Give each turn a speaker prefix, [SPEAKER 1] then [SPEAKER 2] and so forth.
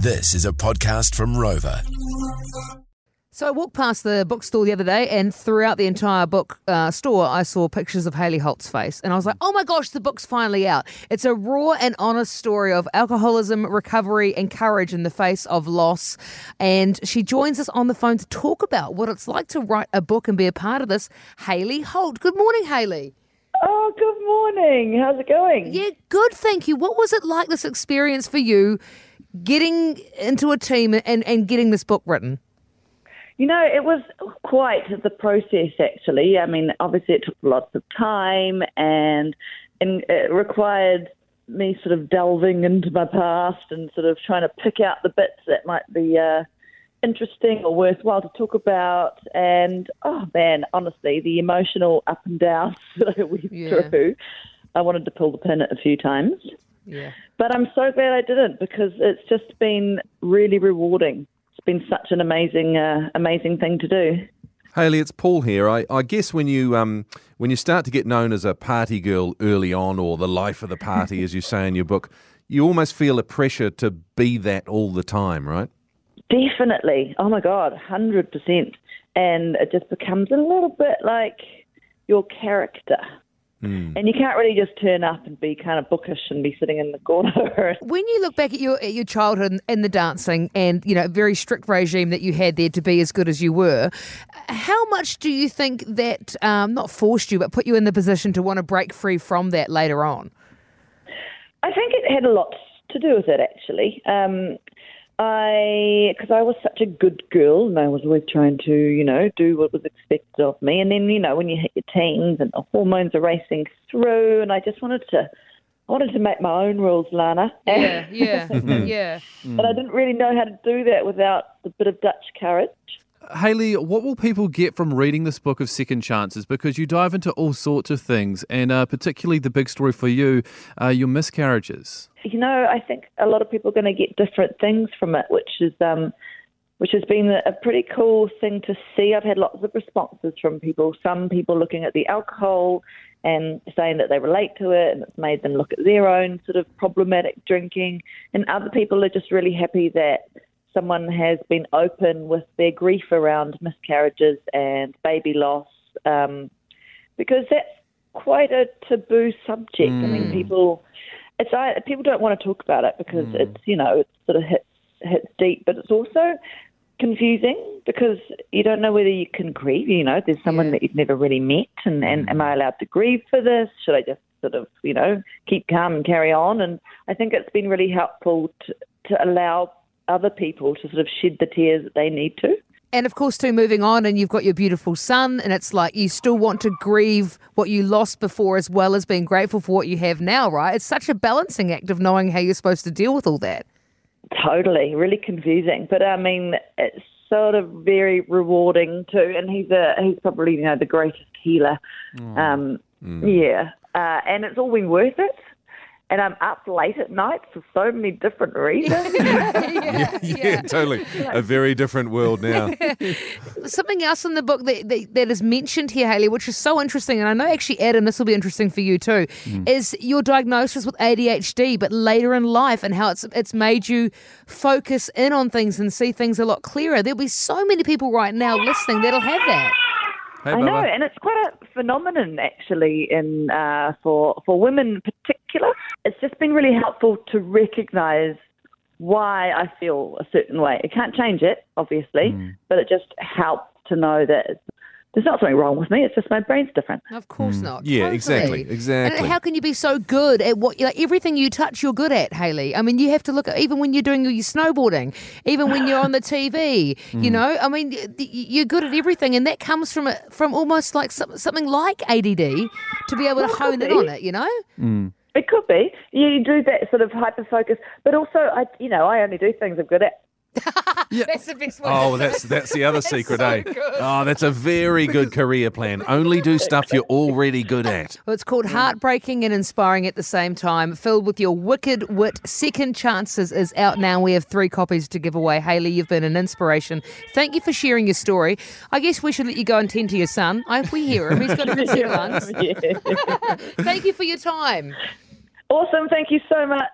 [SPEAKER 1] This is a podcast from Rova.
[SPEAKER 2] So I walked past the bookstore the other day, and throughout the entire book uh, store, I saw pictures of Hayley Holt's face, and I was like, "Oh my gosh, the book's finally out!" It's a raw and honest story of alcoholism, recovery, and courage in the face of loss. And she joins us on the phone to talk about what it's like to write a book and be a part of this. Hayley Holt. Good morning, Hayley.
[SPEAKER 3] Oh, good morning. How's it going?
[SPEAKER 2] Yeah, good, thank you. What was it like this experience for you, getting into a team and and getting this book written?
[SPEAKER 3] You know, it was quite the process, actually. I mean, obviously, it took lots of time and, and it required me sort of delving into my past and sort of trying to pick out the bits that might be uh, interesting or worthwhile to talk about. And, oh man, honestly, the emotional up and downs that I went
[SPEAKER 2] Yeah.
[SPEAKER 3] through, I wanted to pull the pin a few times.
[SPEAKER 2] Yeah.
[SPEAKER 3] But I'm so glad I didn't because it's just been really rewarding. It's been such an amazing, uh, amazing thing to do.
[SPEAKER 4] Hayley, it's Paul here. I, I guess when you um, when you start to get known as a party girl early on, or the life of the party, as you say in your book, you almost feel a pressure to be that all the time, right?
[SPEAKER 3] Definitely. Oh my God, 100%. And it just becomes a little bit like your character. And you can't really just turn up and be kind of bookish and be sitting in the corner.
[SPEAKER 2] When you look back at your at your childhood and- and the dancing and you know a very strict regime that you had there to be as good as you were, how much do you think that um, not forced you but put you in the position to want to break free from that later on?
[SPEAKER 3] I think it had a lot to do with it, actually. Um, I, because I was such a good girl and I was always trying to, you know, do what was expected of me. And then, you know, when you hit your teens and the hormones are racing through, and I just wanted to, I wanted to make my own rules, Lana.
[SPEAKER 2] Yeah, yeah, mm-hmm. yeah.
[SPEAKER 3] But I didn't really know how to do that without a bit of Dutch courage.
[SPEAKER 5] Hayley, what will people get from reading this book of Second Chances? Because you dive into all sorts of things, and uh, particularly the big story for you, uh, your miscarriages.
[SPEAKER 3] you know, I think a lot of people are going to get different things from it, which is um, which has been a, a pretty cool thing to see. I've had lots of responses from people. Some people looking at the alcohol and saying that they relate to it, and it's made them look at their own sort of problematic drinking. And other people are just really happy that someone has been open with their grief around miscarriages and baby loss, um, because that's quite a taboo subject. I mean, mm. people it's people don't want to talk about it because mm. it's you know it sort of hits hits deep, but it's also confusing because you don't know whether you can grieve. You know, there's someone
[SPEAKER 2] Yeah.
[SPEAKER 3] that you've never really met, and, and mm. am I allowed to grieve for this? Should I just sort of you know keep calm and carry on? And I think it's been really helpful to to allow other people to sort of shed the tears that they need to.
[SPEAKER 2] And of course, too, moving on, and you've got your beautiful son, and it's like you still want to grieve what you lost before as well as being grateful for what you have now, right? It's such a balancing act of knowing how you're supposed to deal with all that.
[SPEAKER 3] Totally, really confusing. But I mean, it's sort of very rewarding too. And he's a he's probably you know the greatest healer. Um, Yeah, uh, and it's all been worth it. And I'm up late at night for so many different reasons.
[SPEAKER 2] yeah,
[SPEAKER 4] totally. A very different world now.
[SPEAKER 2] Something else in the book that, that, that is mentioned here, Hayley, which is so interesting, and I know actually, Adam, this will be interesting for you too, hmm. is your diagnosis with ADHD, but later in life, and how it's it's made you focus in on things and see things a lot clearer. There'll be so many people right now listening that'll have that.
[SPEAKER 5] Hey,
[SPEAKER 3] I know, and it's quite a phenomenon actually in uh, for for women in particular. It's just been really helpful to recognise why I feel a certain way. It can't change it, obviously, but it just helps to know that it's, there's not something wrong with me. It's just my brain's different.
[SPEAKER 2] Of course mm. not.
[SPEAKER 4] Yeah,
[SPEAKER 2] Totally.
[SPEAKER 4] exactly,
[SPEAKER 2] And
[SPEAKER 4] exactly.
[SPEAKER 2] how can you be so good at what like everything you touch you're good at, Hayley? I mean, you have to look at even when you're doing your snowboarding, even when you're on the TV. Mm. You know, I mean, y- y- you're good at everything, and that comes from a, from almost like some, something like ADD to be able to hone in on it. You know. Mm.
[SPEAKER 3] It could be. You do that sort of hyper focus, but also, I, you know, I only do things I'm good at.
[SPEAKER 2] That's the best one.
[SPEAKER 4] Oh, that's that's the other secret,
[SPEAKER 2] so
[SPEAKER 4] eh?
[SPEAKER 2] good.
[SPEAKER 4] Oh, that's a very good career plan. Only do stuff you're already good at.
[SPEAKER 2] Well, it's called Heartbreaking and Inspiring at the same time. Filled with your wicked wit, Second Chances is out now. We have three copies to give away. Hayley, you've been an inspiration. Thank you for sharing your story. I guess we should let you go and tend to your son. I, hope we hear him. He's got a good set of lungs. Thank you for your time.
[SPEAKER 3] awesome. Thank you so much.